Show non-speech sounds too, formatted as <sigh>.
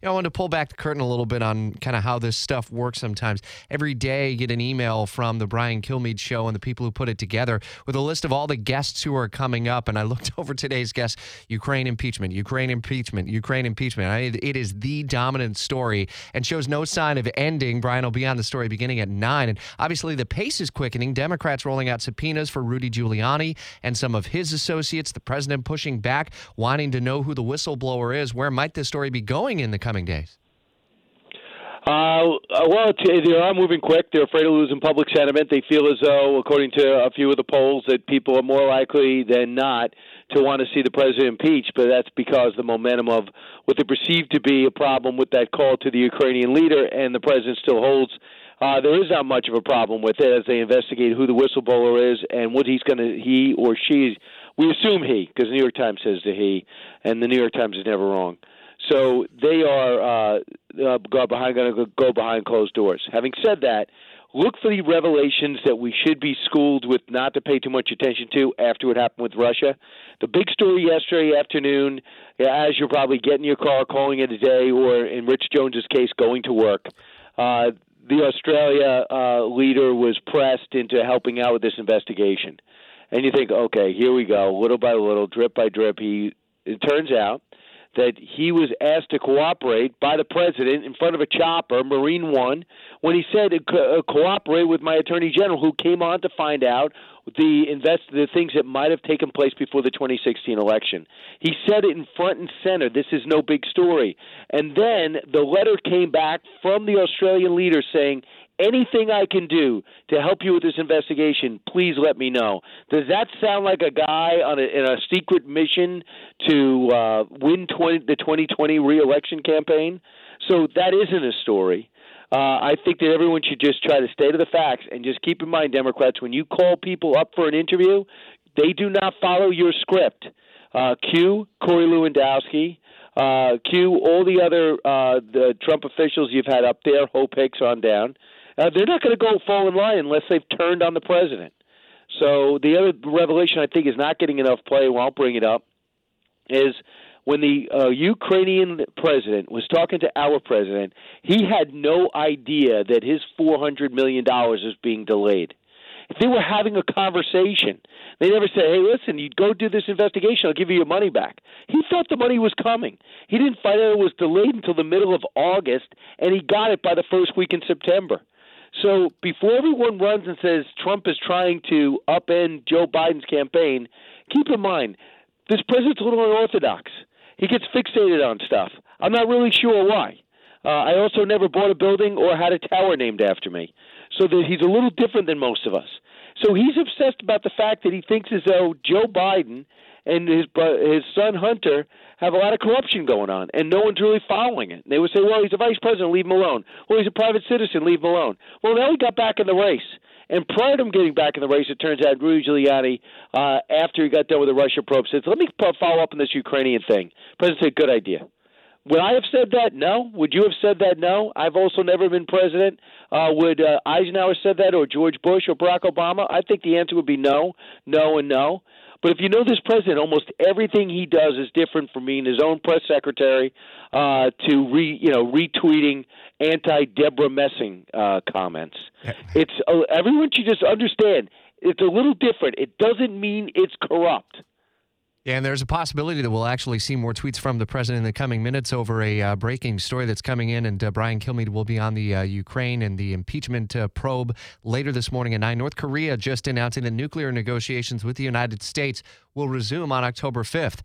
I wanted to pull back the curtain a little bit on kind of how this stuff works sometimes. Every day, I get an email from the Brian Kilmeade show and the people who put it together with a list of all the guests who are coming up. And I looked <laughs> over today's guest Ukraine impeachment, Ukraine impeachment, Ukraine impeachment. I, it is the dominant story and shows no sign of ending. Brian will be on the story beginning at nine. And obviously, the pace is quickening. Democrats rolling out subpoenas for Rudy Giuliani and some of his associates. The president pushing back, wanting to know who the whistleblower is. Where might this story be going in the coming days? Uh, well, they are moving quick. They're afraid of losing public sentiment. They feel as though, according to a few of the polls, that people are more likely than not to want to see the president impeached. But that's because the momentum of what they perceive to be a problem with that call to the Ukrainian leader, and the president still holds. Uh, there is not much of a problem with it as they investigate who the whistleblower is and what he's going to, he or she, we assume he, because the New York Times says the he, and the New York Times is never wrong. So they are uh, uh, go behind going to go behind closed doors. Having said that, look for the revelations that we should be schooled with not to pay too much attention to after what happened with Russia. The big story yesterday afternoon, as you're probably getting your car, calling it a day, or in Rich Jones's case, going to work. Uh, the Australia uh, leader was pressed into helping out with this investigation, and you think, okay, here we go, little by little, drip by drip. He it turns out that he was asked to cooperate by the president in front of a chopper, Marine One, when he said co- uh, cooperate with my attorney general, who came on to find out the invest the things that might have taken place before the 2016 election. He said it in front and center. This is no big story. And then the letter came back from the Australian leader saying anything I can do to help you with this investigation, please let me know. Does that sound like a guy on a, in a secret mission to uh, win 20, the 2020 reelection campaign? So that isn't a story. Uh, I think that everyone should just try to stay to the facts and just keep in mind, Democrats, when you call people up for an interview, they do not follow your script. Uh, Q, Corey Lewandowski, uh, Q, all the other uh, the Trump officials you've had up there, Hope Hicks on down. Uh, they're not going to go fall in line unless they've turned on the president. So the other revelation I think is not getting enough play. Well, I'll bring it up. Is when the uh, Ukrainian president was talking to our president, he had no idea that his four hundred million dollars was being delayed. If they were having a conversation, they never said, "Hey, listen, you go do this investigation. I'll give you your money back." He thought the money was coming. He didn't find out it was delayed until the middle of August, and he got it by the first week in September. So before everyone runs and says Trump is trying to upend Joe Biden's campaign, keep in mind this president's a little unorthodox. He gets fixated on stuff. I'm not really sure why. Uh, I also never bought a building or had a tower named after me, so that he's a little different than most of us. So he's obsessed about the fact that he thinks as though Joe Biden and his his son Hunter have a lot of corruption going on, and no one's really following it. And They would say, "Well, he's a vice president, leave him alone." Well, he's a private citizen, leave him alone. Well, now he got back in the race, and prior to him getting back in the race, it turns out Rudy Giuliani, uh, after he got done with the Russia probe, said, "Let me follow up on this Ukrainian thing." President said, "Good idea." Would I have said that? No. Would you have said that? No. I've also never been president. Uh, would uh, Eisenhower said that, or George Bush, or Barack Obama? I think the answer would be no, no, and no. But if you know this president, almost everything he does is different from being his own press secretary uh, to re, you know retweeting anti Debra Messing uh, comments. It's uh, everyone should just understand it's a little different. It doesn't mean it's corrupt. And there's a possibility that we'll actually see more tweets from the president in the coming minutes over a uh, breaking story that's coming in. And uh, Brian Kilmeade will be on the uh, Ukraine and the impeachment uh, probe later this morning at 9. North Korea just announcing that nuclear negotiations with the United States will resume on October 5th.